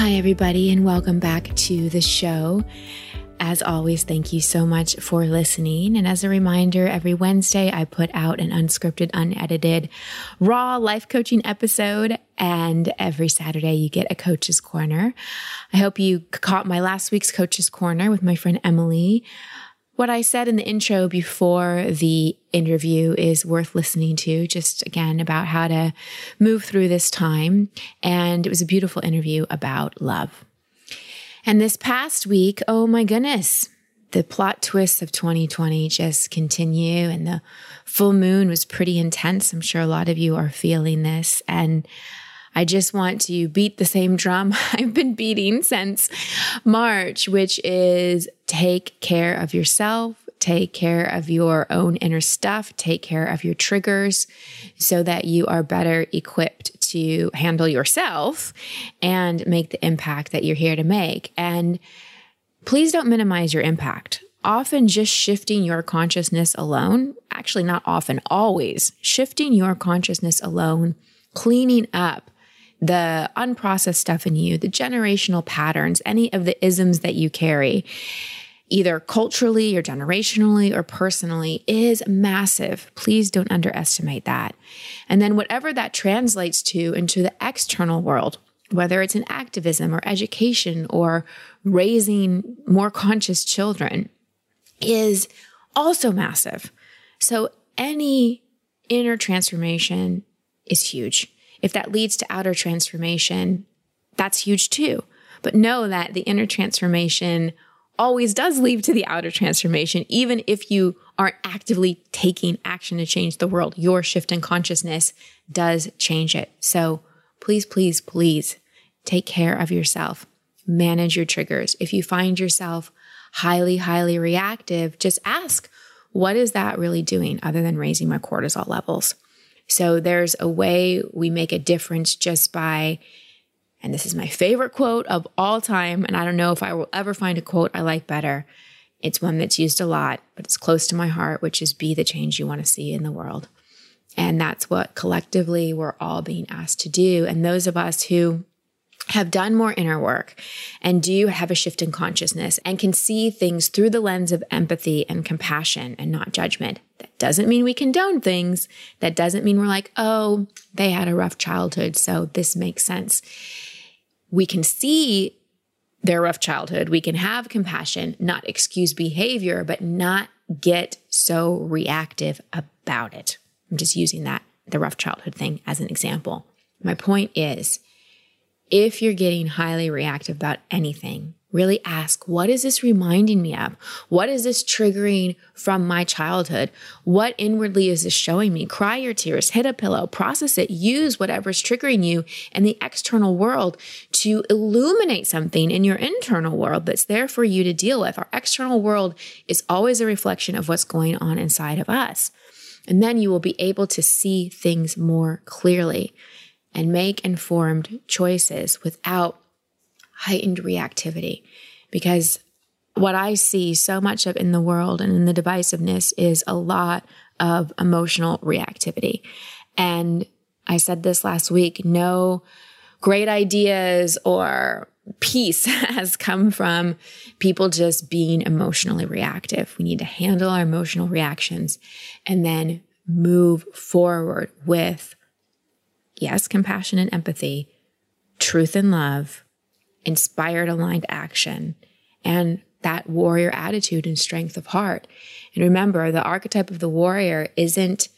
Hi, everybody, and welcome back to the show. As always, thank you so much for listening. And as a reminder, every Wednesday I put out an unscripted, unedited, raw life coaching episode. And every Saturday you get a coach's corner. I hope you caught my last week's coach's corner with my friend Emily what I said in the intro before the interview is worth listening to, just again about how to move through this time. And it was a beautiful interview about love. And this past week, oh my goodness, the plot twists of 2020 just continue. And the full moon was pretty intense. I'm sure a lot of you are feeling this. And I just want to beat the same drum I've been beating since March, which is take care of yourself, take care of your own inner stuff, take care of your triggers so that you are better equipped to handle yourself and make the impact that you're here to make. And please don't minimize your impact. Often just shifting your consciousness alone, actually, not often, always shifting your consciousness alone, cleaning up the unprocessed stuff in you, the generational patterns, any of the isms that you carry, either culturally or generationally or personally, is massive. Please don't underestimate that. And then, whatever that translates to into the external world, whether it's in activism or education or raising more conscious children, is also massive. So, any inner transformation is huge. If that leads to outer transformation, that's huge too. But know that the inner transformation always does lead to the outer transformation, even if you aren't actively taking action to change the world. Your shift in consciousness does change it. So please, please, please take care of yourself. Manage your triggers. If you find yourself highly, highly reactive, just ask, what is that really doing other than raising my cortisol levels? So there's a way we make a difference just by, and this is my favorite quote of all time. And I don't know if I will ever find a quote I like better. It's one that's used a lot, but it's close to my heart, which is be the change you want to see in the world. And that's what collectively we're all being asked to do. And those of us who have done more inner work and do have a shift in consciousness and can see things through the lens of empathy and compassion and not judgment. That doesn't mean we condone things. That doesn't mean we're like, oh, they had a rough childhood, so this makes sense. We can see their rough childhood. We can have compassion, not excuse behavior, but not get so reactive about it. I'm just using that, the rough childhood thing, as an example. My point is, if you're getting highly reactive about anything, really ask, what is this reminding me of? What is this triggering from my childhood? What inwardly is this showing me? Cry your tears, hit a pillow, process it, use whatever's triggering you in the external world to illuminate something in your internal world that's there for you to deal with. Our external world is always a reflection of what's going on inside of us. And then you will be able to see things more clearly and make informed choices without heightened reactivity. Because what I see so much of in the world and in the divisiveness is a lot of emotional reactivity. And I said this last week no great ideas or peace has come from people just being emotionally reactive. We need to handle our emotional reactions and then move forward with yes, compassion and empathy, truth and love, inspired, aligned action, and that warrior attitude and strength of heart. And remember, the archetype of the warrior isn't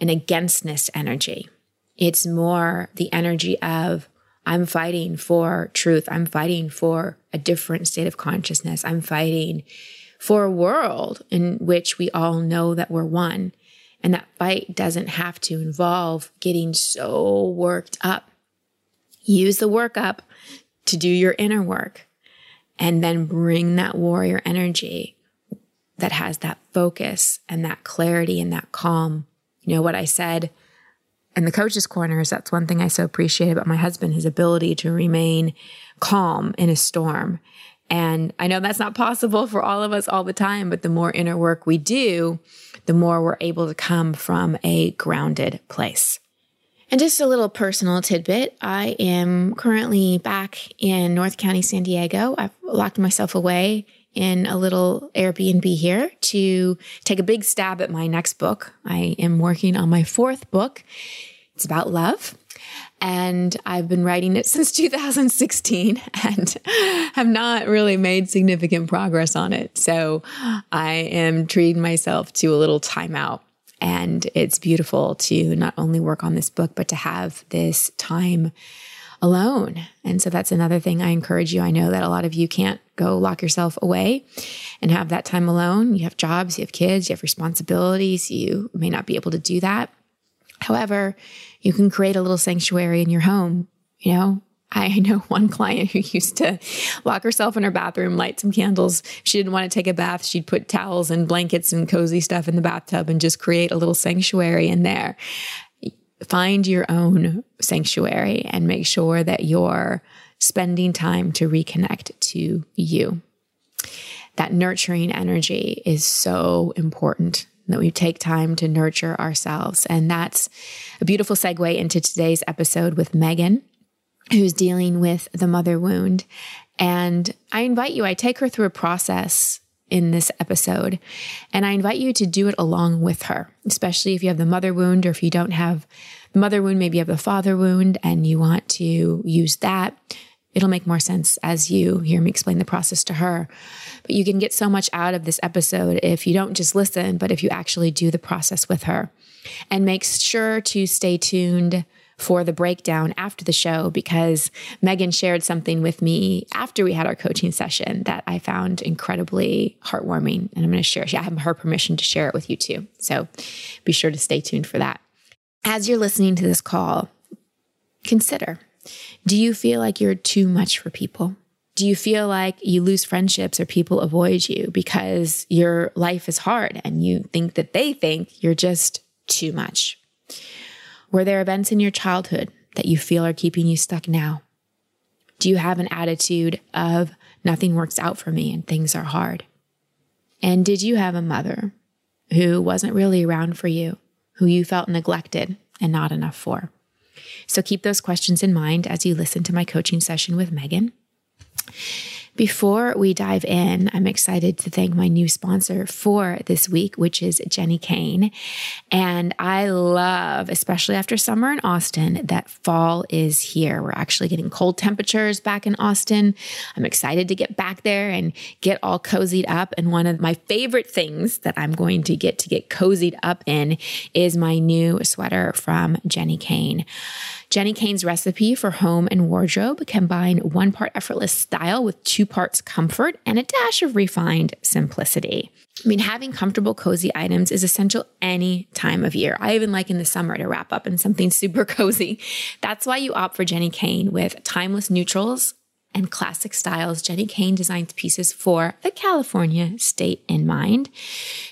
an againstness energy. It's more the energy of, I'm fighting for truth. I'm fighting for a different state of consciousness. I'm fighting for a world in which we all know that we're one And that fight doesn't have to involve getting so worked up. Use the workup to do your inner work and then bring that warrior energy that has that focus and that clarity and that calm. You know what I said in the coach's corners? That's one thing I so appreciate about my husband, his ability to remain calm in a storm. And I know that's not possible for all of us all the time, but the more inner work we do, the more we're able to come from a grounded place. And just a little personal tidbit I am currently back in North County, San Diego. I've locked myself away in a little Airbnb here to take a big stab at my next book. I am working on my fourth book. It's about love. And I've been writing it since 2016 and have not really made significant progress on it. So I am treating myself to a little timeout. And it's beautiful to not only work on this book, but to have this time alone. And so that's another thing I encourage you. I know that a lot of you can't go lock yourself away and have that time alone. You have jobs, you have kids, you have responsibilities. You may not be able to do that. However, you can create a little sanctuary in your home. You know, I know one client who used to lock herself in her bathroom, light some candles. She didn't want to take a bath. She'd put towels and blankets and cozy stuff in the bathtub and just create a little sanctuary in there. Find your own sanctuary and make sure that you're spending time to reconnect to you. That nurturing energy is so important that we take time to nurture ourselves. And that's a beautiful segue into today's episode with Megan, who's dealing with the mother wound. And I invite you, I take her through a process in this episode, and I invite you to do it along with her, especially if you have the mother wound or if you don't have the mother wound, maybe you have the father wound and you want to use that it'll make more sense as you hear me explain the process to her. But you can get so much out of this episode if you don't just listen, but if you actually do the process with her. And make sure to stay tuned for the breakdown after the show because Megan shared something with me after we had our coaching session that I found incredibly heartwarming. And I'm going to share, I have her permission to share it with you too. So be sure to stay tuned for that. As you're listening to this call, consider do you feel like you're too much for people? Do you feel like you lose friendships or people avoid you because your life is hard and you think that they think you're just too much? Were there events in your childhood that you feel are keeping you stuck now? Do you have an attitude of nothing works out for me and things are hard? And did you have a mother who wasn't really around for you, who you felt neglected and not enough for? So keep those questions in mind as you listen to my coaching session with Megan. Before we dive in, I'm excited to thank my new sponsor for this week, which is Jenni Kayne. And I love, especially after summer in Austin, that fall is here. We're actually getting cold temperatures back in Austin. I'm excited to get back there and get all cozied up. And one of my favorite things that I'm going to get to get cozied up in is my new sweater from Jenni Kayne. Jenni Kayne's recipe for home and wardrobe combine one part effortless style with two parts comfort and a dash of refined simplicity. I mean, having comfortable, cozy items is essential any time of year. I even like in the summer to wrap up in something super cozy. That's why you opt for Jenni Kayne with timeless neutrals and classic styles, Jenni Kayne designs pieces for the California state in mind.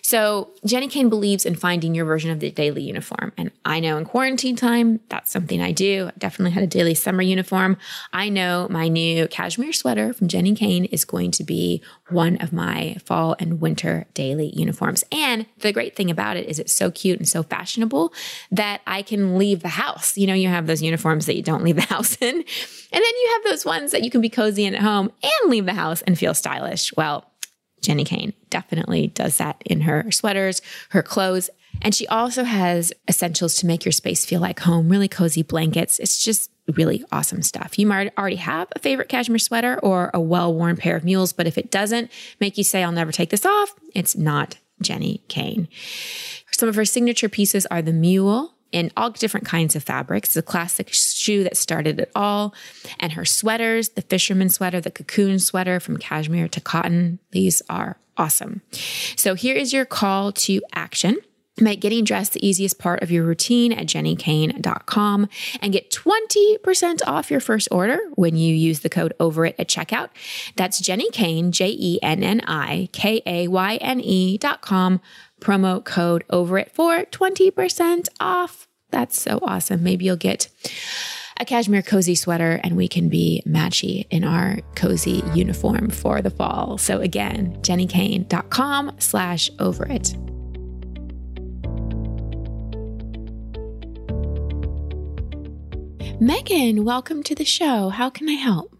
So, Jenni Kayne believes in finding your version of the daily uniform. And I know in quarantine time, that's something I do. I definitely had a daily summer uniform. I know my new cashmere sweater from Jenni Kayne is going to be one of my fall and winter daily uniforms. And the great thing about it is it's so cute and so fashionable that I can leave the house. You know, you have those uniforms that you don't leave the house in. And then you have those ones that you can be cozy in at home and leave the house and feel stylish. Well, Jenni Kayne definitely does that in her sweaters, her clothes. And she also has essentials to make your space feel like home, really cozy blankets. It's just really awesome stuff. You might already have a favorite cashmere sweater or a well worn pair of mules, but if it doesn't make you say, I'll never take this off, it's not Jenni Kayne. Some of her signature pieces are the mule, in all different kinds of fabrics. The classic shoe that started it all, and her sweaters, the fisherman sweater, the cocoon sweater from cashmere to cotton. These are awesome. So here is your call to action. Make getting dressed the easiest part of your routine at jennikayne.com and get 20% off your first order when you use the code over it at checkout. That's Jenni Kayne, J E N N I K A Y N E dot com, promo code over it for 20% off. That's so awesome. Maybe you'll get a cashmere cozy sweater and we can be matchy in our cozy uniform for the fall. So again, jennikayne.com slash over it. Megan, welcome to the show. How can I help?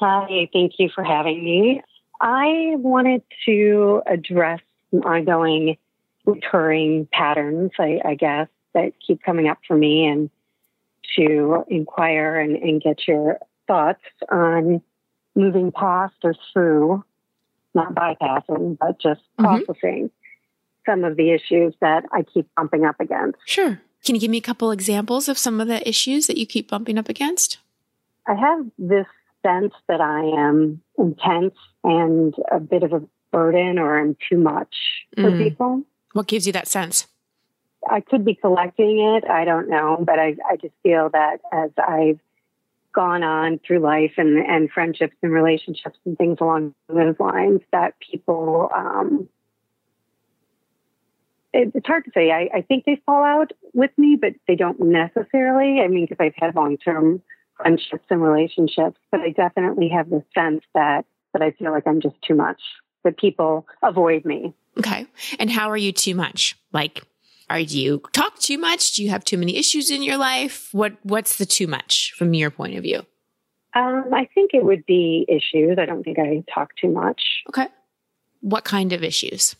Hi, thank you for having me. I wanted to address ongoing recurring patterns, I, I, guess, that keep coming up for me and to inquire and, and get your thoughts on moving past or through, not bypassing, but just mm-hmm. processing some of the issues that I keep bumping up against. Sure. Can you give me a couple examples of some of the issues that you keep bumping up against? I have this sense that I am intense and a bit of a burden or I'm too much for mm. people. What gives you that sense? I could be collecting it. I don't know. But I, I just feel that as I've gone on through life and, and friendships and relationships and things along those lines, that people um, it's hard to say. I, I think they fall out with me, but they don't necessarily. I mean, because I've had long term friendships and relationships, but I definitely have the sense that that I feel like I'm just too much. That people avoid me. Okay. And how are you too much? Like, are you talk too much? Do you have too many issues in your life? What What's the too much from your point of view? Um, I think it would be issues. I don't think I talk too much. Okay. What kind of issues?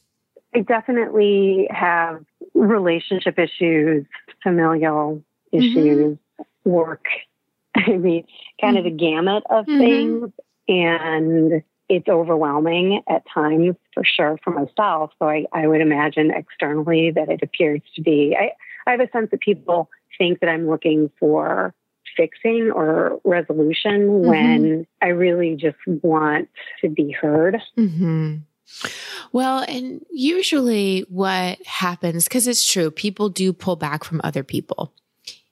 I definitely have relationship issues, familial mm-hmm. issues, mm-hmm. work. I mean, kind mm-hmm. of a gamut of mm-hmm. things. And it's overwhelming at times for sure for myself. So I, I would imagine externally that it appears to be. I, I have a sense that people think that I'm looking for fixing or resolution mm-hmm. when I really just want to be heard. Well, and usually what happens, because it's true, people do pull back from other people.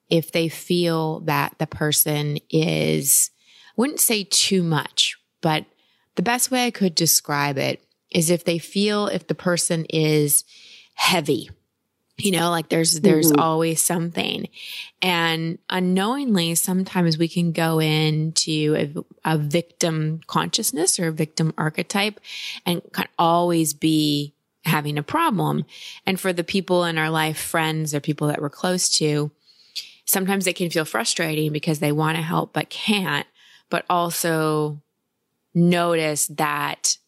If they feel that the person is, I wouldn't say too much, but the best way I could describe it is if they feel if the person is heavy you know like there's there's mm-hmm. always something and unknowingly sometimes we can go into a, a victim consciousness or a victim archetype and can always be having a problem and for the people in our life friends or people that we're close to sometimes it can feel frustrating because they want to help but can't but also notice that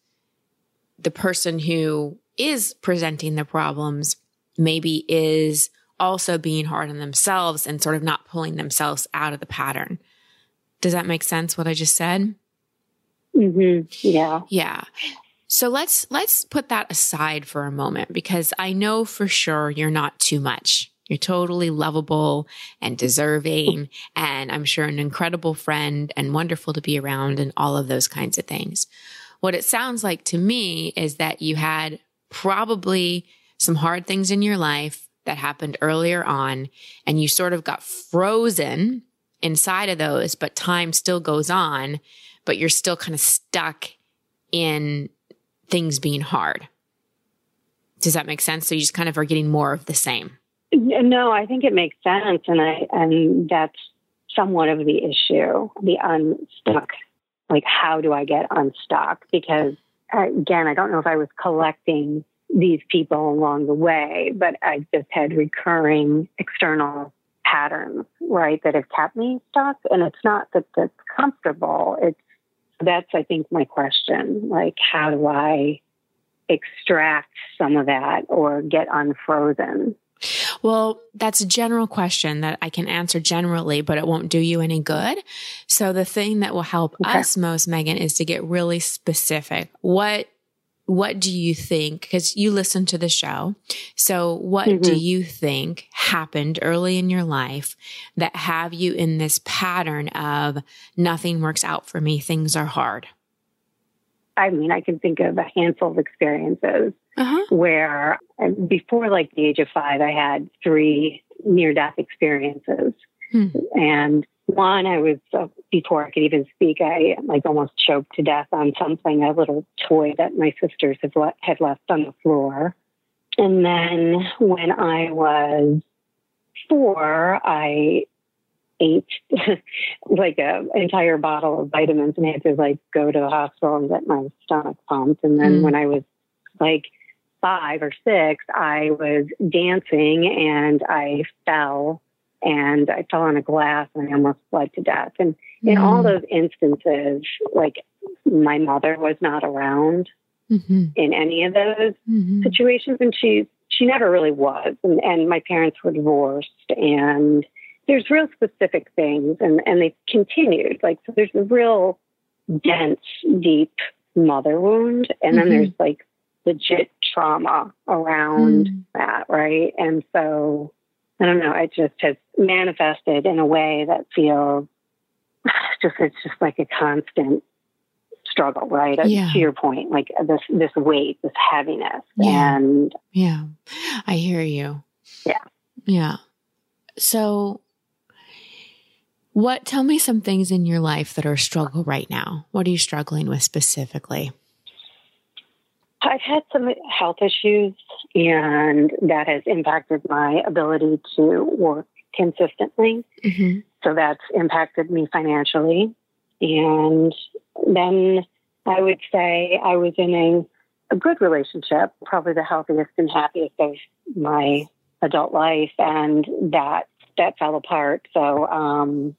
the person who is presenting the problems maybe is also being hard on themselves and sort of not pulling themselves out of the pattern. Does that make sense what I just said? Mm-hmm. Yeah. Yeah. So let's let's put that aside for a moment because I know for sure you're not too much. You're totally lovable and deserving and I'm sure an incredible friend and wonderful to be around and all of those kinds of things. What it sounds like to me is that you had probably some hard things in your life that happened earlier on and you sort of got frozen inside of those, but time still goes on, but you're still kind of stuck in things being hard. Does that make sense? So you just kind of are getting more of the same. No, I think it makes sense. And I, and that's somewhat of the issue, the unstuck. Like, how do I get unstuck? Because uh, again, I don't know if I was collecting these people along the way, but I've just had recurring external patterns, right, that have kept me stuck. And it's not that that's comfortable. It's that's, I think, my question. Like, how do I extract some of that or get unfrozen? Well, that's a general question that I can answer generally, but it won't do you any good. So the thing that will help okay. us most, Megan, is to get really specific. What what do you think? Because you listen to the show. So what mm-hmm. do you think happened early in your life that have you in this pattern of nothing works out for me? Things are hard. I mean, I can think of a handful of experiences uh-huh. where before like the age of five, I had three near death experiences. Hmm. And one, I was, uh, before I could even speak, I like almost choked to death on something, a little toy that my sisters have le- had left on the floor. And then when I was four, I ate like an entire bottle of vitamins and had to like go to the hospital and get my stomach pumped. And then mm. when I was like five or six, I was dancing and I fell and I fell on a glass and I almost bled to death. And in mm. all those instances, like my mother was not around mm-hmm. in any of those mm-hmm. situations. And she, she never really was. And, and my parents were divorced and there's real specific things and, and they continued. Like, so there's a real dense, deep mother wound. And then mm-hmm. there's like legit trauma around mm. that, right? And so I don't know, it just has manifested in a way that feels just it's just like a constant struggle, right? Yeah. To your point, like this this weight, this heaviness. Yeah. And Yeah. I hear you. Yeah. Yeah. So what tell me some things in your life that are a struggle right now? What are you struggling with specifically? I've had some health issues, and that has impacted my ability to work consistently. Mm-hmm. So that's impacted me financially. And then I would say I was in a, a good relationship, probably the healthiest and happiest of my adult life, and that that fell apart. So, um,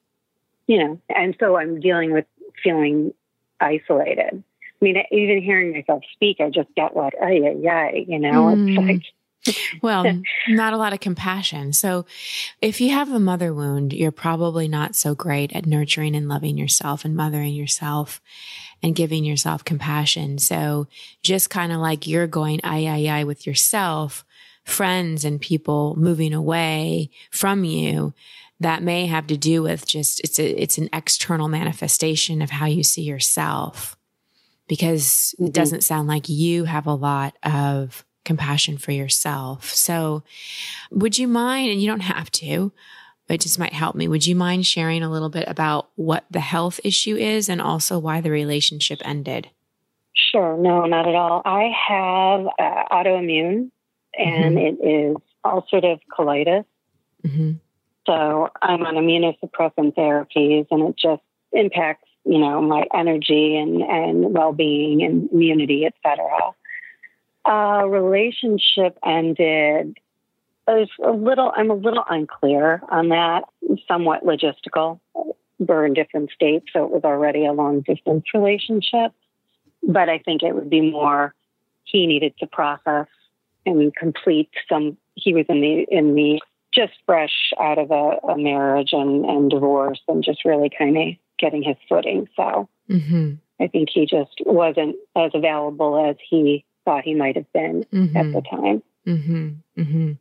you know, and so I'm dealing with feeling isolated. I mean, even hearing myself speak, I just get like, oh yeah, yeah, you know, mm. it's like. well, not a lot of compassion. So if you have a mother wound, you're probably not so great at nurturing and loving yourself and mothering yourself and giving yourself compassion. So just kind of like you're going I, I, I with yourself, friends and people moving away from you that may have to do with just it's a, it's an external manifestation of how you see yourself because mm-hmm. it doesn't sound like you have a lot of compassion for yourself. So would you mind, and you don't have to, but it just might help me. Would you mind sharing a little bit about what the health issue is and also why the relationship ended? Sure. No, not at all. I have uh, autoimmune and mm-hmm. it is ulcerative colitis. Mm-hmm. So I'm on immunosuppressant therapies and it just impacts you know, my energy and, and well-being and immunity, etc. Uh, relationship ended. a little, I'm a little unclear on that, somewhat logistical. We're in different states, so it was already a long distance relationship. But I think it would be more he needed to process and complete some he was in the in the just fresh out of a, a marriage and, and divorce and just really kind of getting his footing. So mm-hmm. I think he just wasn't as available as he thought he might have been mm-hmm. at the time. Mm-hmm. mm-hmm.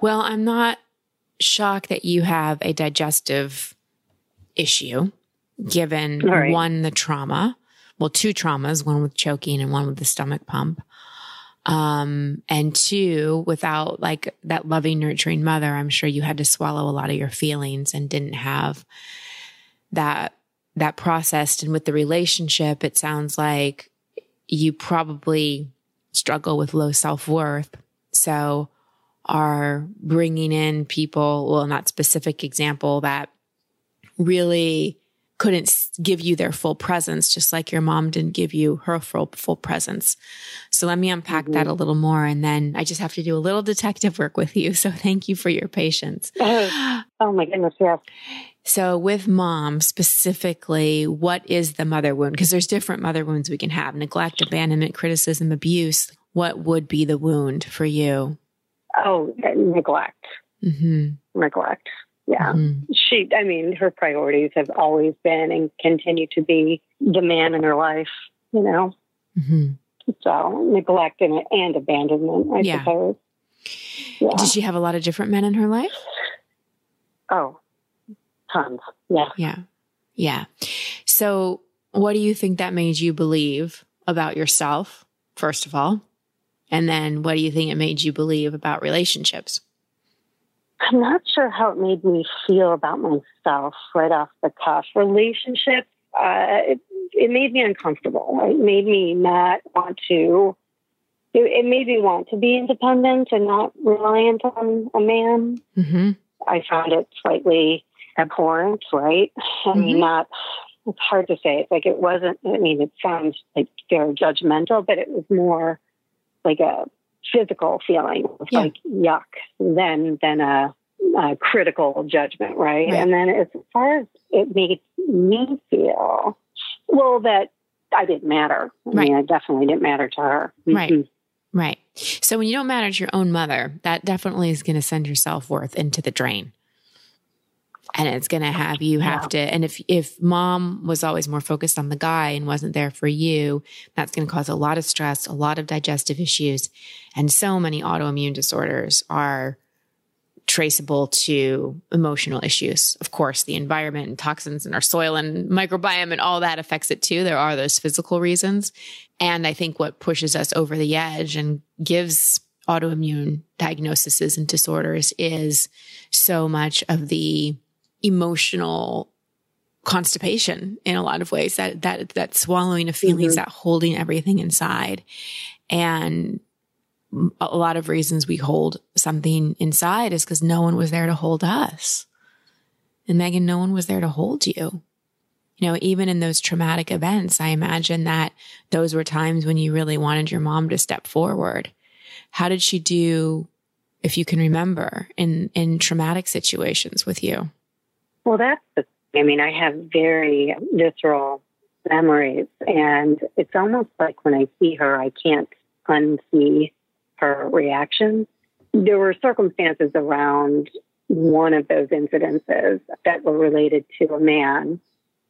Well, I'm not shocked that you have a digestive issue, given right. one, the trauma. Well, two traumas, one with choking and one with the stomach pump. Um, and two, without like that loving, nurturing mother, I'm sure you had to swallow a lot of your feelings and didn't have that that processed and with the relationship it sounds like you probably struggle with low self-worth so are bringing in people well not specific example that really couldn't give you their full presence, just like your mom didn't give you her full, full presence. So let me unpack mm-hmm. that a little more. And then I just have to do a little detective work with you. So thank you for your patience. Oh, oh my goodness. Yeah. So with mom specifically, what is the mother wound? Because there's different mother wounds we can have neglect, abandonment, criticism, abuse. What would be the wound for you? Oh, neglect. Mm-hmm. Neglect yeah. Mm-hmm. She, I mean, her priorities have always been and continue to be the man in her life, you know? Mm-hmm. So neglect and, and abandonment, I yeah. suppose. Yeah. Did she have a lot of different men in her life? Oh, tons. Yeah. Yeah. Yeah. So, what do you think that made you believe about yourself, first of all? And then what do you think it made you believe about relationships? I'm not sure how it made me feel about myself right off the cuff. Relationships, uh, it, it made me uncomfortable. It made me not want to. It, it made me want to be independent and not reliant on a man. Mm-hmm. I found it slightly abhorrent, right? I mm-hmm. mean, not. It's hard to say. It's like it wasn't. I mean, it sounds like very judgmental, but it was more like a physical feeling of yeah. like yuck than than a, a critical judgment, right? right? And then as far as it made me feel, well, that I didn't matter. I right. mean, I definitely didn't matter to her. Mm-hmm. Right. Right. So when you don't matter to your own mother, that definitely is going to send your self worth into the drain and it's going to have you have yeah. to and if if mom was always more focused on the guy and wasn't there for you that's going to cause a lot of stress a lot of digestive issues and so many autoimmune disorders are traceable to emotional issues. Of course the environment and toxins in our soil and microbiome and all that affects it too. There are those physical reasons. And i think what pushes us over the edge and gives autoimmune diagnoses and disorders is so much of the emotional constipation in a lot of ways that that that swallowing of feelings mm-hmm. that holding everything inside. And a lot of reasons we hold something inside is because no one was there to hold us. And megan no one was there to hold you. You know even in those traumatic events i imagine that those were times when you really wanted your mom to step forward. How did she do if you can remember in in traumatic situations with you well, that's the, I mean, I have very visceral memories, and it's almost like when I see her, I can't unsee her reactions. There were circumstances around one of those incidences that were related to a man.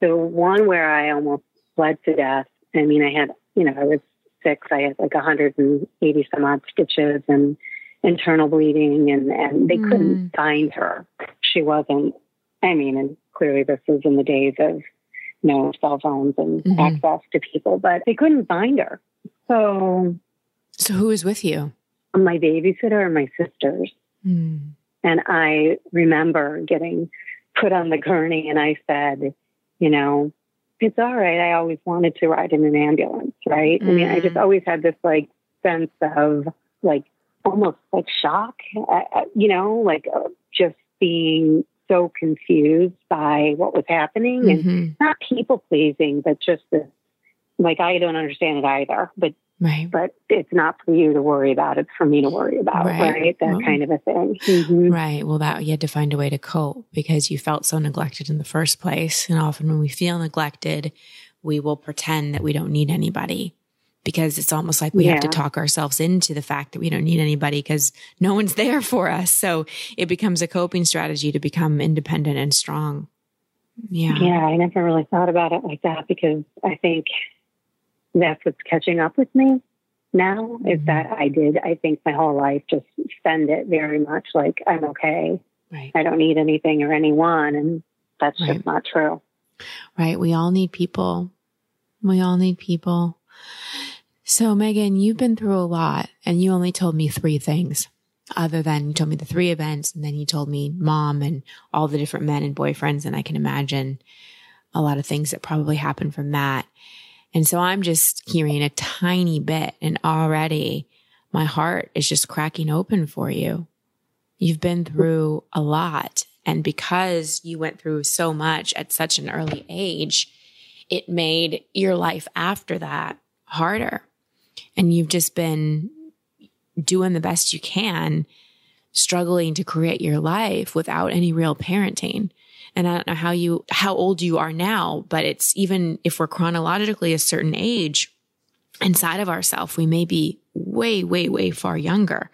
The one where I almost bled to death. I mean, I had, you know, I was six. I had like 180 some odd stitches and internal bleeding, and and they mm. couldn't find her. She wasn't I mean, and clearly this was in the days of you know cell phones and mm-hmm. access to people, but they couldn't find her. So, so who was with you? My babysitter and my sisters. Mm. And I remember getting put on the gurney, and I said, you know, it's all right. I always wanted to ride in an ambulance, right? Mm. I mean, I just mm. always had this like sense of like almost like shock, uh, uh you know, like uh, just being so confused by what was happening mm-hmm. and not people pleasing, but just this, like, I don't understand it either, but, right. but it's not for you to worry about. It's for me to worry about, right? right? That well, kind of a thing. Mm-hmm. Right. Well, that you had to find a way to cope because you felt so neglected in the first place. And often when we feel neglected, we will pretend that we don't need anybody because it's almost like we yeah. have to talk ourselves into the fact that we don't need anybody because no one's there for us. So it becomes a coping strategy to become independent and strong. Yeah. Yeah. I never really thought about it like that because I think that's what's catching up with me now mm-hmm. is that I did, I think my whole life just spend it very much like I'm okay. Right. I don't need anything or anyone. And that's right. just not true. Right. We all need people. We all need people. So, Megan, you've been through a lot and you only told me three things other than you told me the three events and then you told me mom and all the different men and boyfriends. And I can imagine a lot of things that probably happened from that. And so I'm just hearing a tiny bit and already my heart is just cracking open for you. You've been through a lot. And because you went through so much at such an early age, it made your life after that harder and you've just been doing the best you can, struggling to create your life without any real parenting. And I don't know how you, how old you are now, but it's even if we're chronologically a certain age inside of ourselves, we may be way, way, way far younger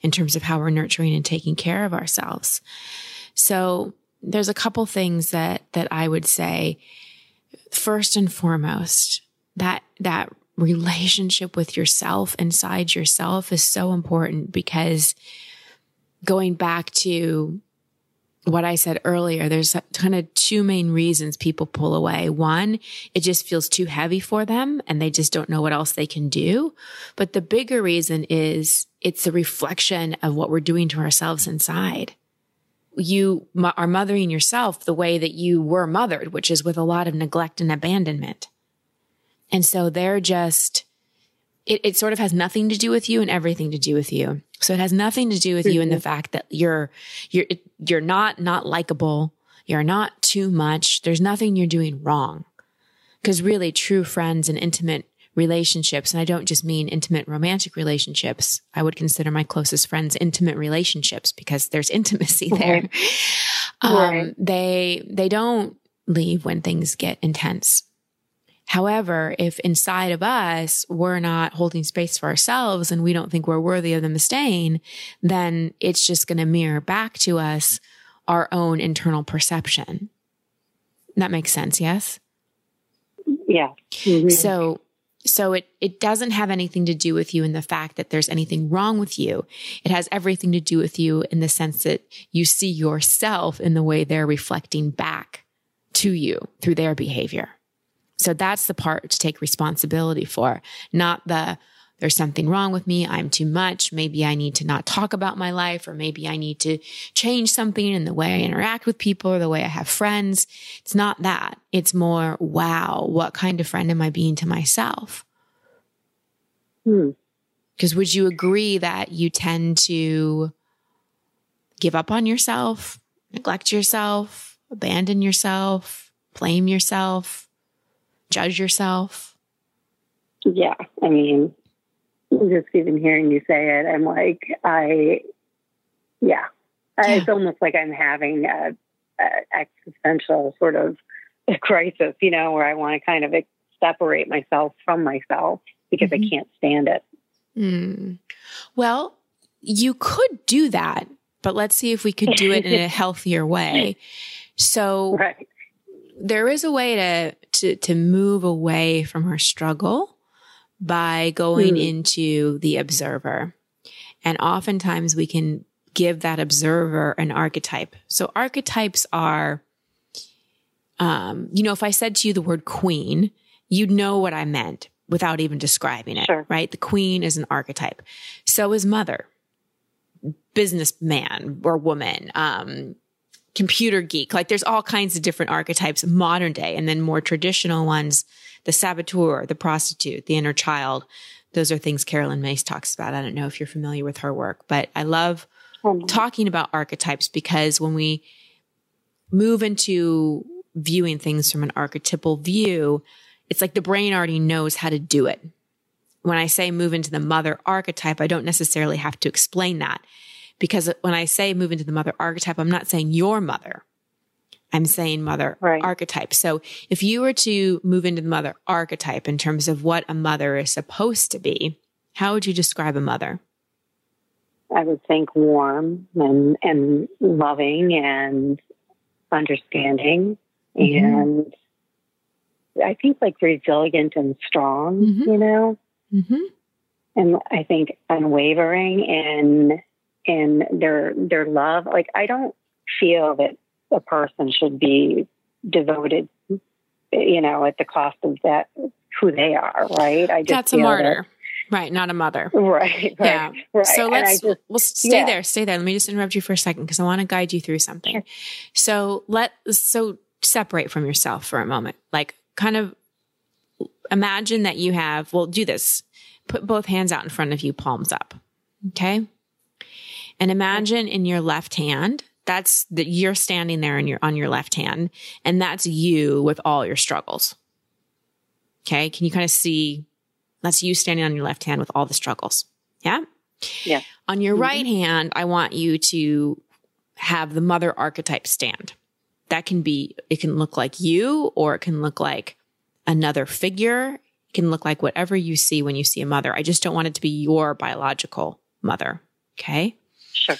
in terms of how we're nurturing and taking care of ourselves. So there's a couple things that, that I would say first and foremost, that, that relationship with yourself inside yourself is so important because going back to what I said earlier, there's kind of two main reasons people pull away. One, it just feels too heavy for them and they just don't know what else they can do. But the bigger reason is it's a reflection of what we're doing to ourselves inside. You are mothering yourself the way that you were mothered, which is with a lot of neglect and abandonment. And so they're just, it, it sort of has nothing to do with you and everything to do with you. So it has nothing to do with mm-hmm. you and the fact that you're, you're, you're not, not likable. You're not too much. There's nothing you're doing wrong. Cause really true friends and intimate relationships, and I don't just mean intimate romantic relationships. I would consider my closest friends intimate relationships because there's intimacy there. Um, right. They, they don't leave when things get intense. However, if inside of us, we're not holding space for ourselves and we don't think we're worthy of them staying, then it's just going to mirror back to us our own internal perception. That makes sense. Yes. Yeah. Mm-hmm. So, so it, it doesn't have anything to do with you in the fact that there's anything wrong with you. It has everything to do with you in the sense that you see yourself in the way they're reflecting back to you through their behavior. So that's the part to take responsibility for, not the there's something wrong with me. I'm too much. Maybe I need to not talk about my life, or maybe I need to change something in the way I interact with people or the way I have friends. It's not that. It's more, wow, what kind of friend am I being to myself? Because hmm. would you agree that you tend to give up on yourself, neglect yourself, abandon yourself, blame yourself? Judge yourself? Yeah. I mean, just even hearing you say it, I'm like, I, yeah. yeah. It's almost like I'm having a, a existential sort of crisis, you know, where I want to kind of separate myself from myself because mm-hmm. I can't stand it. Mm. Well, you could do that, but let's see if we could do it in a healthier way. So, right there is a way to, to, to move away from her struggle by going mm. into the observer. And oftentimes we can give that observer an archetype. So archetypes are, um, you know, if I said to you the word queen, you'd know what I meant without even describing it, sure. right? The queen is an archetype. So is mother, businessman or woman, um, computer geek. Like there's all kinds of different archetypes, modern day, and then more traditional ones, the saboteur, the prostitute, the inner child. Those are things Caroline Myss talks about. I don't know if you're familiar with her work, but I love mm-hmm. talking about archetypes because when we move into viewing things from an archetypal view, it's like the brain already knows how to do it. When I say move into the mother archetype, I don't necessarily have to explain that because when I say move into the mother archetype, I'm not saying your mother. I'm saying mother right. archetype. So if you were to move into the mother archetype in terms of what a mother is supposed to be, how would you describe a mother? I would think warm and, and loving and understanding mm-hmm. and I think like resilient and strong, mm-hmm. you know? Mm-hmm. And I think unwavering and in their their love. Like I don't feel that a person should be devoted, you know, at the cost of that who they are. Right? I just that's a martyr. That, right, not a mother. Right. right yeah. Right. So let's just, we'll stay yeah. there. Stay there. Let me just interrupt you for a second because I want to guide you through something. Sure. So let so separate from yourself for a moment. Like kind of imagine that you have. Well, do this. Put both hands out in front of you, palms up. Okay. And imagine in your left hand, that's that you're standing there and you're on your left hand, and that's you with all your struggles. Okay. Can you kind of see that's you standing on your left hand with all the struggles? Yeah. Yeah. On your mm-hmm. right hand, I want you to have the mother archetype stand. That can be, it can look like you or it can look like another figure. It can look like whatever you see when you see a mother. I just don't want it to be your biological mother. Okay. Sure.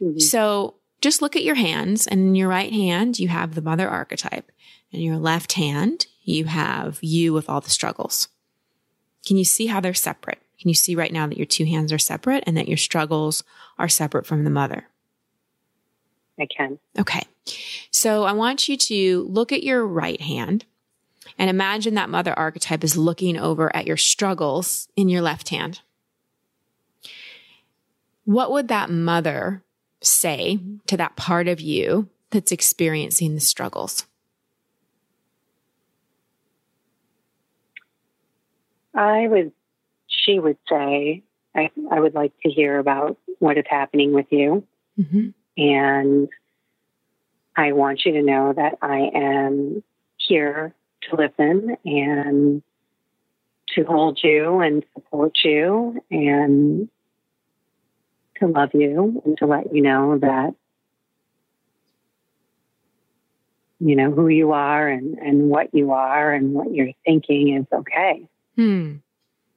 Mm-hmm. So just look at your hands and in your right hand, you have the mother archetype. In your left hand, you have you with all the struggles. Can you see how they're separate? Can you see right now that your two hands are separate and that your struggles are separate from the mother? I can. Okay. So I want you to look at your right hand and imagine that mother archetype is looking over at your struggles in your left hand. What would that mother say to that part of you that's experiencing the struggles? I would, she would say, I, I would like to hear about what is happening with you. Mm-hmm. And I want you to know that I am here to listen and to hold you and support you and to love you and to let you know that you know who you are and and what you are and what you're thinking is okay. Hmm.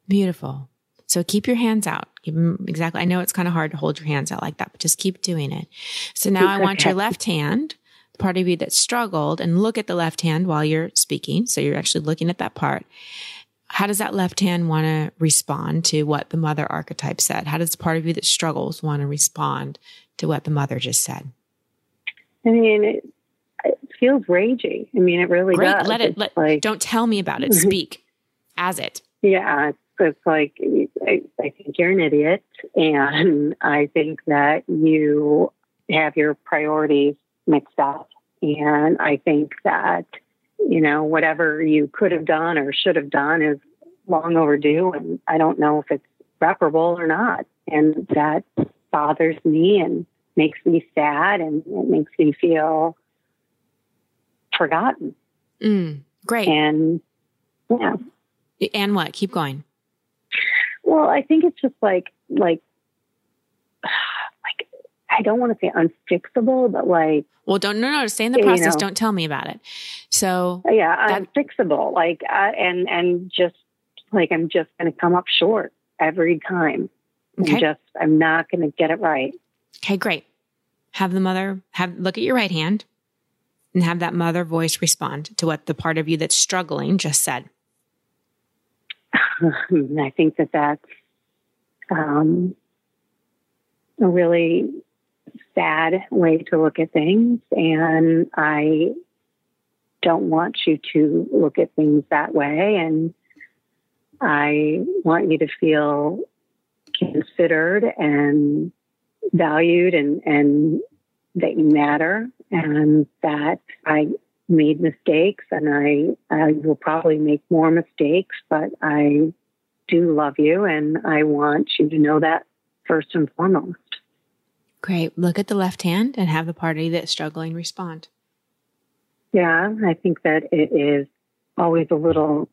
Beautiful. So keep your hands out. Keep them exactly. I know it's kind of hard to hold your hands out like that, but just keep doing it. So now I want your left hand, the part of you that struggled, and look at the left hand while you're speaking. So you're actually looking at that part. How does that left hand want to respond to what the mother archetype said? How does the part of you that struggles want to respond to what the mother just said? I mean, it, it feels ragey. I mean, it really Great. does. Let it. Let, like, don't tell me about it. Speak as it. Yeah, it's, it's like I, I think you're an idiot, and I think that you have your priorities mixed up, and I think that you know whatever you could have done or should have done is long overdue, and I don't know if it's reparable or not, and that bothers me and makes me sad, and it makes me feel forgotten. Mm, great. And yeah. And what? Keep going. Well, I think it's just like like like I don't want to say unfixable, but like well, don't no no stay in the process. You know, don't tell me about it. So yeah, that, unfixable. Like uh, and and just like I'm just going to come up short every time. Okay. I'm just I'm not going to get it right. Okay, great. Have the mother have look at your right hand and have that mother voice respond to what the part of you that's struggling just said. I think that that's um, a really sad way to look at things. And I don't want you to look at things that way. And I want you to feel considered and valued and, and that you matter and that I made mistakes and I, I will probably make more mistakes, but I do love you and I want you to know that first and foremost. Great. Look at the left hand and have the party that's struggling respond. Yeah, I think that it is always a little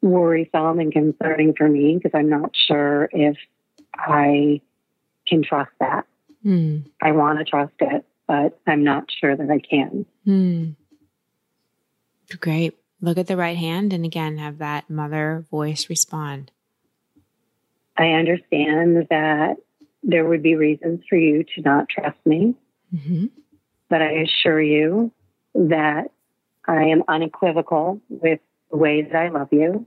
worrisome and concerning for me because I'm not sure if I can trust that. Mm. I want to trust it, but I'm not sure that I can. Mm. Great. Look at the right hand and again have that mother voice respond. I understand that there would be reasons for you to not trust me, mm-hmm. but I assure you that I am unequivocal with the way that I love you.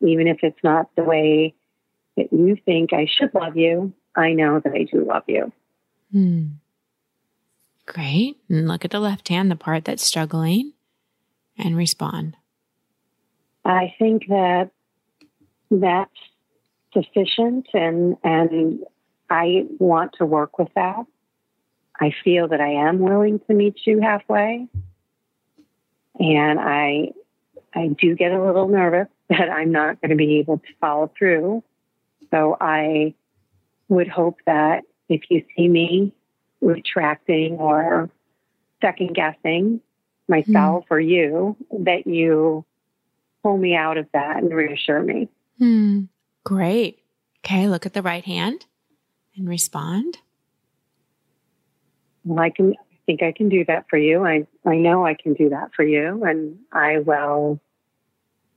Even if it's not the way that you think I should love you, I know that I do love you. Hmm. Great. And look at the left hand, the part that's struggling and respond? I think that that's sufficient and and I want to work with that. I feel that I am willing to meet you halfway. And I I do get a little nervous that I'm not going to be able to follow through. So I would hope that if you see me retracting or second guessing, myself mm. or you that you pull me out of that and reassure me. Mm. Great. Okay, look at the right hand and respond. Well, I can I think I can do that for you. I, I know I can do that for you, and I will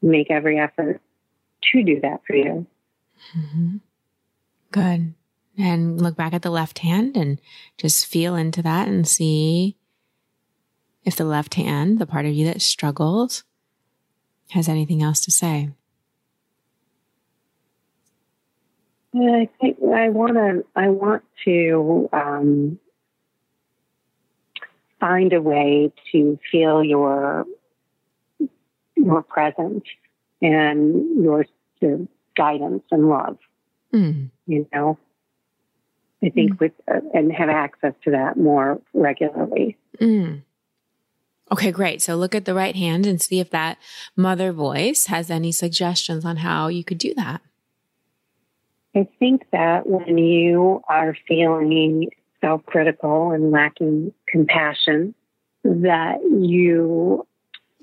make every effort to do that for you. Mm-hmm. Good. And look back at the left hand and just feel into that and see if the left hand, the part of you that struggles, has anything else to say. I think I want to. I want to um, find a way to feel your your presence and your, your guidance and love. Mm. You know, I think mm. with uh, and have access to that more regularly. Mm. Okay, great. So look at the right hand and see if that mother voice has any suggestions on how you could do that. I think that when you are feeling self critical and lacking compassion, that you,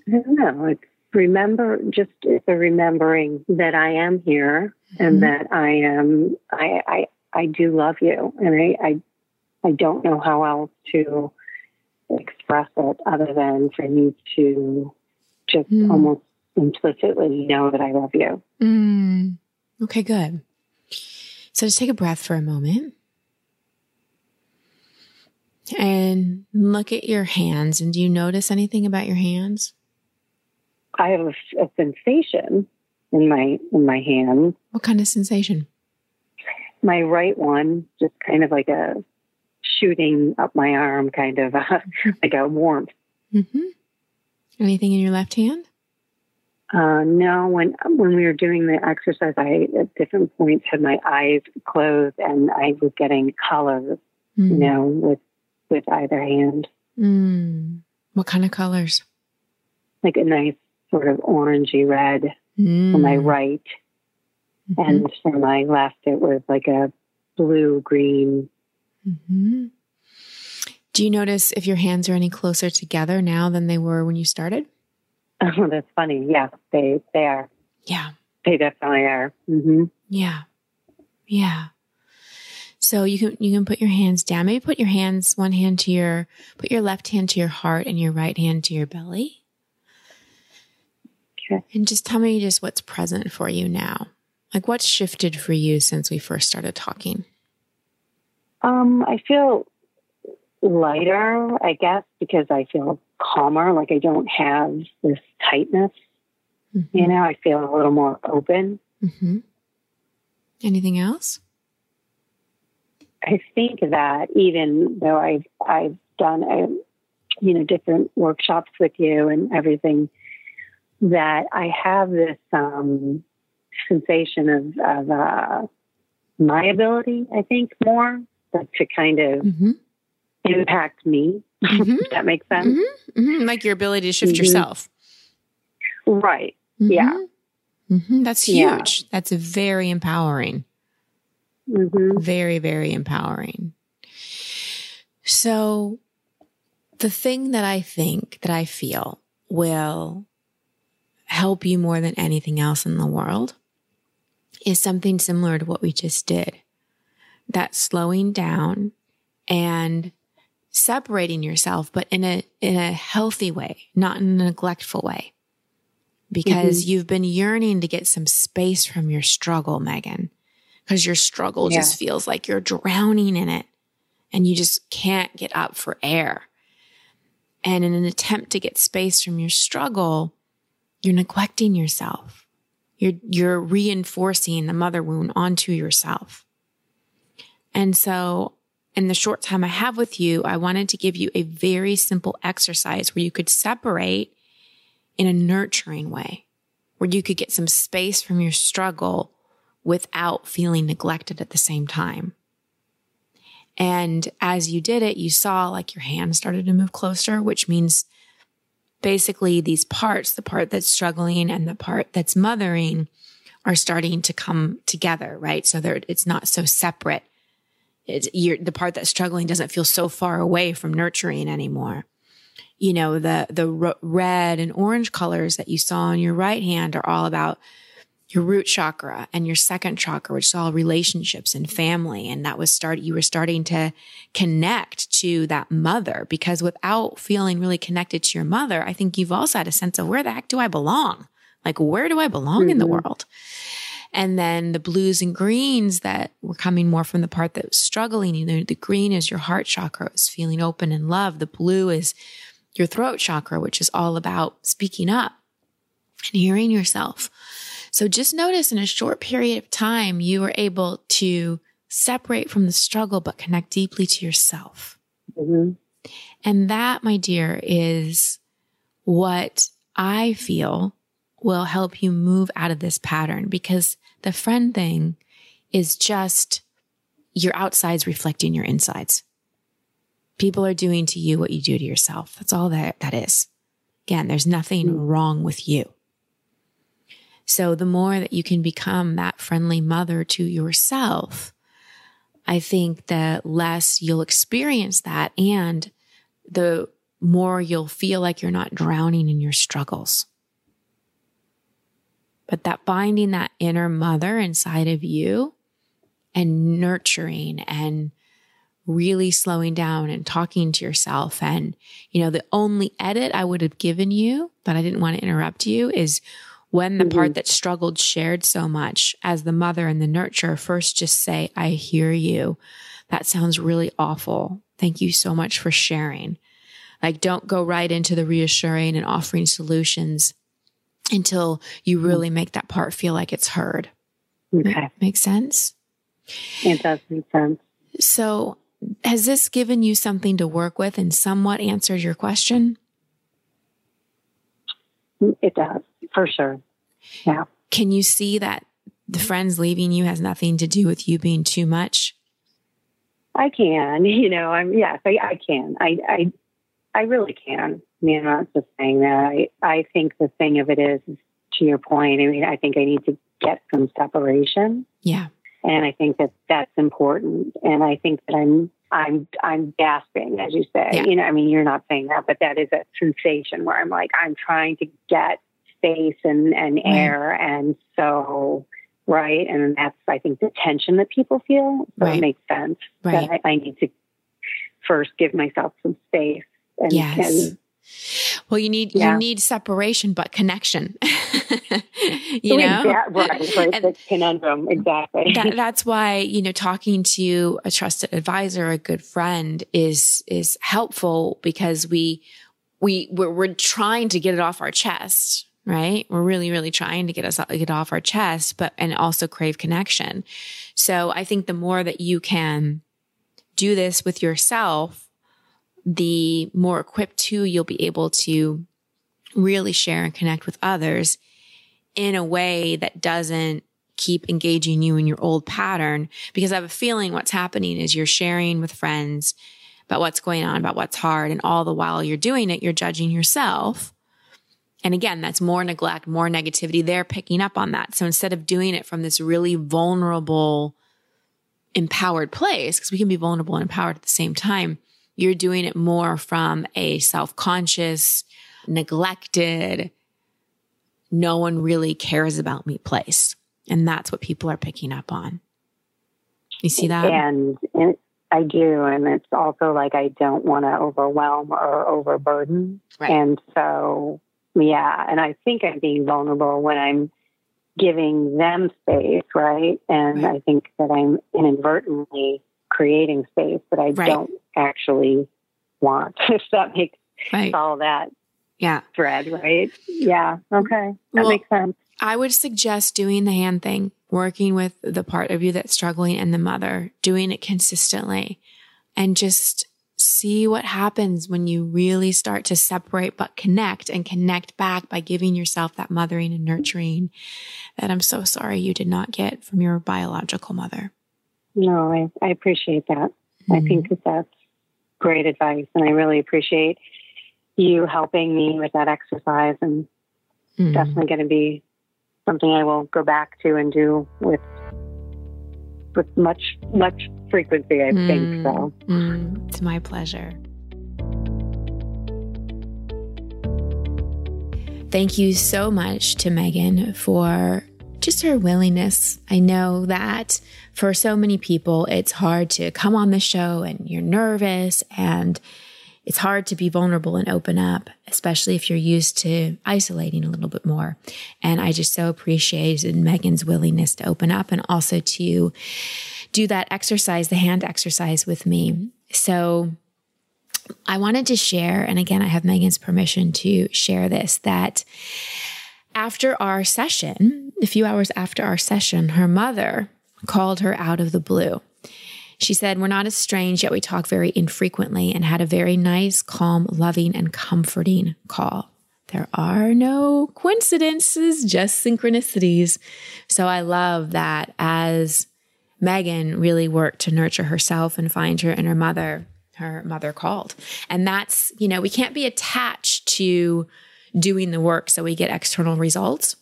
I don't know, it's remember, just the remembering that I am here mm-hmm. and that I am, I, I, I do love you. And I, I, I don't know how else to express it other than for you to just mm. almost implicitly know that I love you. Mm. Okay, good. So just take a breath for a moment and look at your hands. And do you notice anything about your hands? I have a, a sensation in my in my hand. What kind of sensation? My right one, just kind of like a shooting up my arm, kind of uh, like a warmth. Mm-hmm. Anything in your left hand? Uh, no, when when we were doing the exercise, I at different points had my eyes closed and I was getting colors, mm. you know, with with either hand. Mm. What kind of colors? Like a nice sort of orangey red mm. for my right, mm-hmm. and for my left, it was like a blue green. Mm-hmm. Do you notice if your hands are any closer together now than they were when you started? Oh, that's funny. Yeah, they they are. Yeah, they definitely are. Mm-hmm. Yeah, yeah. So you can you can put your hands down. Maybe put your hands one hand to your put your left hand to your heart and your right hand to your belly. Okay. And just tell me just what's present for you now. Like what's shifted for you since we first started talking? Um, I feel lighter, I guess, because I feel calmer, like I don't have this tightness. Mm-hmm. You know, I feel a little more open. Mm-hmm. Anything else? I think that even though I've I've done a, you know different workshops with you and everything, that I have this um, sensation of, of uh, my ability. I think more to kind of mm-hmm. Impact me. Mm-hmm. that makes sense. Mm-hmm. mm-hmm. Like your ability to shift mm-hmm. yourself. Right. Yeah. Mm-hmm. That's huge. Yeah. That's very empowering. Very, very empowering. So, the thing that I think that I feel will help you more than anything else in the world is something similar to what we just did. That slowing down and separating yourself, but in a, in a healthy way, not in a neglectful way. Because mm-hmm. you've been yearning to get some space from your struggle, Megan, because your struggle yeah. just feels like you're drowning in it and you just can't get up for air. And in an attempt to get space from your struggle, you're neglecting yourself. You're, you're reinforcing the mother wound onto yourself. And so in the short time I have with you, I wanted to give you a very simple exercise where you could separate in a nurturing way, where you could get some space from your struggle without feeling neglected at the same time. And as you did it, you saw like your hand started to move closer, which means basically these parts, the part that's struggling and the part that's mothering are starting to come together, right? So they it's not so separate it's the part that's struggling doesn't feel so far away from nurturing anymore. You know, the, the red and orange colors that you saw on your right hand are all about your root chakra and your second chakra, which is all relationships and family. And that was start, you were starting to connect to that mother because without feeling really connected to your mother, I think you've also had a sense of where the heck do I belong? Like, where do I belong mm-hmm. in the mm-hmm. world? And then the blues and greens that were coming more from the part that was struggling. You know, the green is your heart chakra, is feeling open and love. The blue is your throat chakra, which is all about speaking up and hearing yourself. So just notice in a short period of time, you were able to separate from the struggle, but connect deeply to yourself. Mm-hmm. And that, my dear, is what I feel will help you move out of this pattern because the friend thing is just your outsides reflecting your insides. People are doing to you what you do to yourself. That's all that that is. Again, there's nothing mm. wrong with you. So the more that you can become that friendly mother to yourself, I think the less you'll experience that and the more you'll feel like you're not drowning in your struggles. But that binding that inner mother inside of you and nurturing and really slowing down and talking to yourself. And, you know, the only edit I would have given you, but I didn't want to interrupt you, is when the mm-hmm. part that struggled shared so much as the mother and the nurturer first just say, I hear you. That sounds really awful. Thank you so much for sharing. Like, don't go right into the reassuring and offering solutions until you mm-hmm. really make that part feel like it's heard. Okay. Makes sense? It does make sense. So, has this given you something to work with and somewhat answered your question? It does, for sure. Yeah. Can you see that the friends leaving you has nothing to do with you being too much? I can, you know, I'm, yes, I, I can. I, I, I really can. I mean, I'm not just saying that. I, I think the thing of it is, to your point, I mean, I think I need to get some separation. Yeah. And I think that that's important. And I think that I'm, I'm, I'm gasping, as you say. Yeah. You know, I mean, you're not saying that, but that is a sensation where I'm like, I'm trying to get space and, and right. air. And so, right. And that's, I think, the tension that people feel. So right. it makes sense right. that I, I need to first give myself some space and, yes. And, well, you need yeah. you need separation, but connection. you know, yeah, right? Right, and the conundrum exactly. That, that's why you know talking to a trusted advisor, a good friend, is is helpful because we we we're, we're trying to get it off our chest, right? We're really really trying to get us get off our chest, but and also crave connection. So I think the more that you can do this with yourself the more equipped too you'll be able to really share and connect with others in a way that doesn't keep engaging you in your old pattern. Because I have a feeling what's happening is you're sharing with friends about what's going on, about what's hard. And all the while you're doing it, you're judging yourself. And again, that's more neglect, more negativity. They're picking up on that. So instead of doing it from this really vulnerable, empowered place, because we can be vulnerable and empowered at the same time, you're doing it more from a self conscious, neglected, no one really cares about me place. And that's what people are picking up on. You see that? And, and I do. And it's also like I don't want to overwhelm or overburden. Right. And so, yeah. And I think I'm being vulnerable when I'm giving them space, right? And right. I think that I'm inadvertently creating space that I right. don't actually want, if that makes right. all that yeah. thread, right? Yeah. Okay. That well, makes sense. I would suggest doing the hand thing, working with the part of you that's struggling and the mother, doing it consistently and just see what happens when you really start to separate but connect and connect back by giving yourself that mothering and nurturing that I'm so sorry you did not get from your biological mother. No, I, I appreciate that. Mm-hmm. I think that that's great advice. And I really appreciate you helping me with that exercise. And mm-hmm. definitely going to be something I will go back to and do with with much much frequency. I mm-hmm. think so. Mm-hmm. It's my pleasure. Thank you so much to Megan for just her willingness. I know that for so many people, it's hard to come on the show and you're nervous and it's hard to be vulnerable and open up, especially if you're used to isolating a little bit more. And I just so appreciated Megan's willingness to open up and also to do that exercise, the hand exercise with me. So I wanted to share, and again, I have Megan's permission to share this, that after our session, a few hours after our session, her mother called her out of the blue. She said, We're not estranged, yet we talk very infrequently and had a very nice, calm, loving, and comforting call. There are no coincidences, just synchronicities. So I love that as Megan really worked to nurture herself and find her inner mother, her mother called. And that's, you know, we can't be attached to doing the work so we get external results.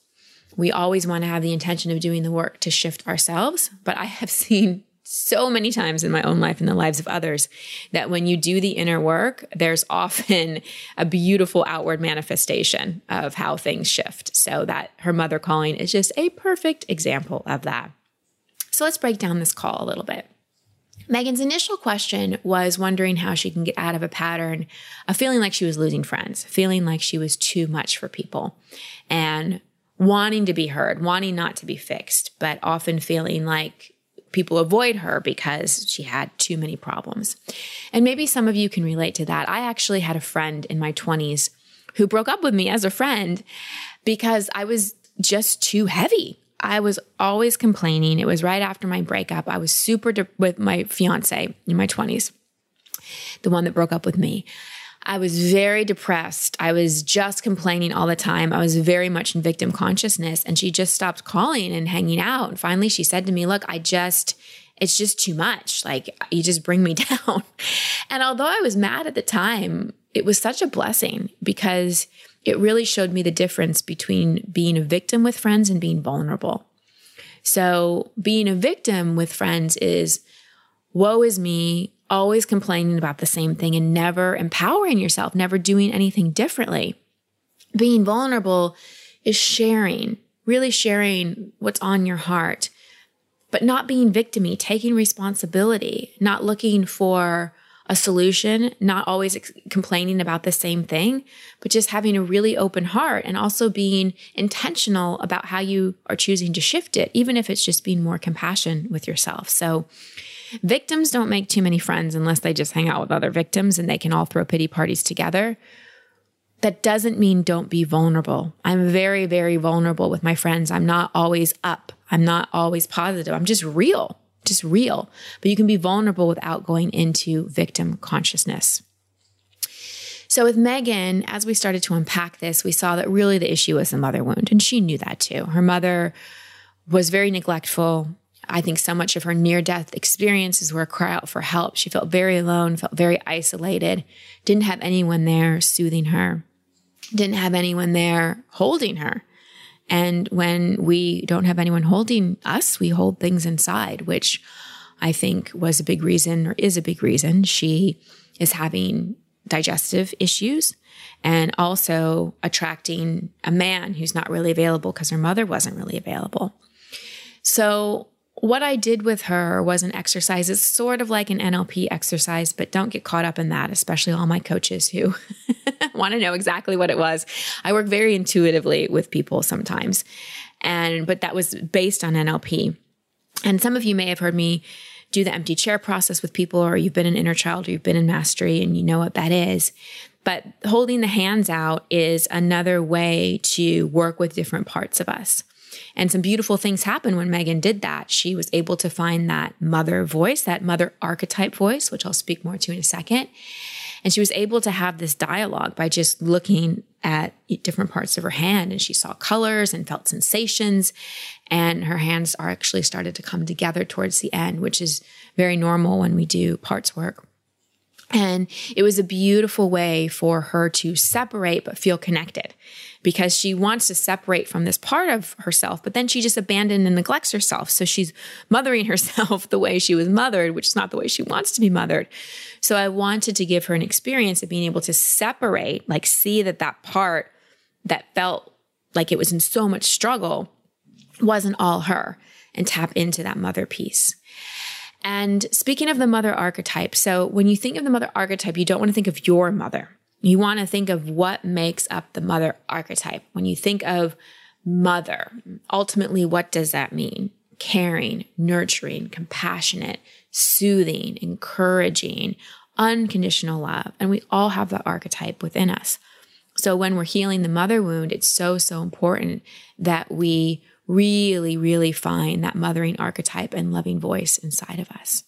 We always want to have the intention of doing the work to shift ourselves. But I have seen so many times in my own life and the lives of others that when you do the inner work, there's often a beautiful outward manifestation of how things shift. So that her mother calling is just a perfect example of that. So let's break down this call a little bit. Megan's initial question was wondering how she can get out of a pattern of feeling like she was losing friends, feeling like she was too much for people, and wanting to be heard, wanting not to be fixed, but often feeling like people avoid her because she had too many problems. And maybe some of you can relate to that. I actually had a friend in my 20s who broke up with me as a friend because I was just too heavy. I was always complaining. It was right after my breakup. I was super de- with my fiance in my 20s, the one that broke up with me. I was very depressed. I was just complaining all the time. I was very much in victim consciousness. And she just stopped calling and hanging out. And finally, she said to me, Look, I just, it's just too much. Like, you just bring me down. And although I was mad at the time, it was such a blessing because it really showed me the difference between being a victim with friends and being vulnerable. So, being a victim with friends is woe is me, always complaining about the same thing and never empowering yourself, never doing anything differently. Being vulnerable is sharing, really sharing what's on your heart, but not being victimy, taking responsibility, not looking for a solution, not always ex- complaining about the same thing, but just having a really open heart and also being intentional about how you are choosing to shift it, even if it's just being more compassion with yourself. So, victims don't make too many friends unless they just hang out with other victims and they can all throw pity parties together. That doesn't mean don't be vulnerable. I'm very, very vulnerable with my friends. I'm not always up. I'm not always positive. I'm just real just real, but you can be vulnerable without going into victim consciousness. So, with Megan, as we started to unpack this, we saw that really the issue was the mother wound, and she knew that too. Her mother was very neglectful. I think so much of her near death experiences were a cry out for help. She felt very alone, felt very isolated, didn't have anyone there soothing her, didn't have anyone there holding her. And when we don't have anyone holding us, we hold things inside, which I think was a big reason or is a big reason she is having digestive issues and also attracting a man who's not really available because her mother wasn't really available. So what I did with her was an exercise. It's sort of like an NLP exercise, but don't get caught up in that, especially all my coaches who want to know exactly what it was. I work very intuitively with people sometimes. And but that was based on NLP. And some of you may have heard me do the empty chair process with people, or you've been an inner child, or you've been in mastery, and you know what that is. But holding the hands out is another way to work with different parts of us. And some beautiful things happened when Megan did that. She was able to find that mother voice, that mother archetype voice, which I'll speak more to in a second. And she was able to have this dialogue by just looking at different parts of her hand and she saw colors and felt sensations. And her hands are actually started to come together towards the end, which is very normal when we do parts work. And it was a beautiful way for her to separate but feel connected because she wants to separate from this part of herself, but then she just abandons and neglects herself. So she's mothering herself the way she was mothered, which is not the way she wants to be mothered. So I wanted to give her an experience of being able to separate, like see that that part that felt like it was in so much struggle wasn't all her and tap into that mother piece. And speaking of the mother archetype, so when you think of the mother archetype, you don't want to think of your mother. You want to think of what makes up the mother archetype. When you think of mother, ultimately, what does that mean? Caring, nurturing, compassionate, soothing, encouraging, unconditional love. And we all have that archetype within us. So when we're healing the mother wound, it's so, so important that we really, really find that mothering archetype and loving voice inside of us.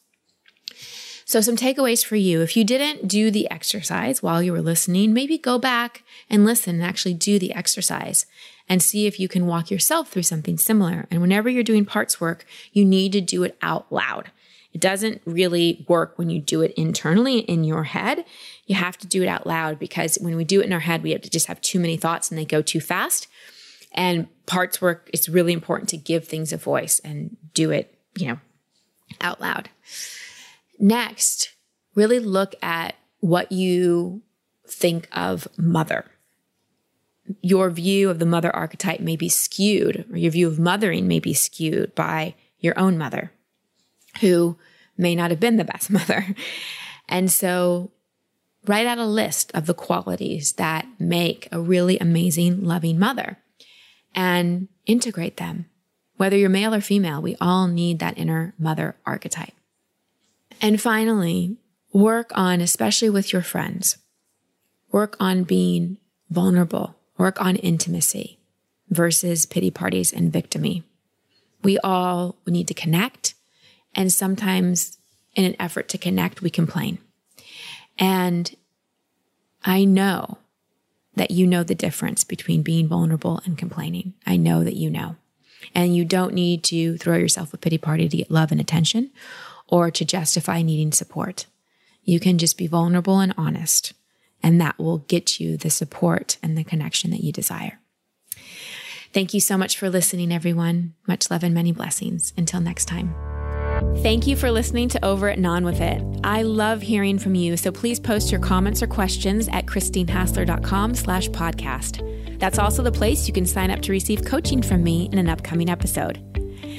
So, some takeaways for you. If you didn't do the exercise while you were listening, maybe go back and listen and actually do the exercise and see if you can walk yourself through something similar. And whenever you're doing parts work, you need to do it out loud. It doesn't really work when you do it internally in your head. You have to do it out loud because when we do it in our head, we have to just have too many thoughts and they go too fast. And parts work, it's really important to give things a voice and do it, you know, out loud. Next, really look at what you think of mother. Your view of the mother archetype may be skewed, or your view of mothering may be skewed by your own mother, who may not have been the best mother. And so, write out a list of the qualities that make a really amazing, loving mother and integrate them. Whether you're male or female, we all need that inner mother archetype. And finally, work on, especially with your friends, work on being vulnerable, work on intimacy versus pity parties and victimy. We all need to connect. And sometimes in an effort to connect, we complain. And I know that you know the difference between being vulnerable and complaining. I know that you know. And you don't need to throw yourself a pity party to get love and attention or to justify needing support. You can just be vulnerable and honest, and that will get you the support and the connection that you desire. Thank you so much for listening, everyone. Much love and many blessings. Until next time. Thank you for listening to Over It Non With It. I love hearing from you, so please post your comments or questions at christinehassler.com slash podcast. That's also the place you can sign up to receive coaching from me in an upcoming episode.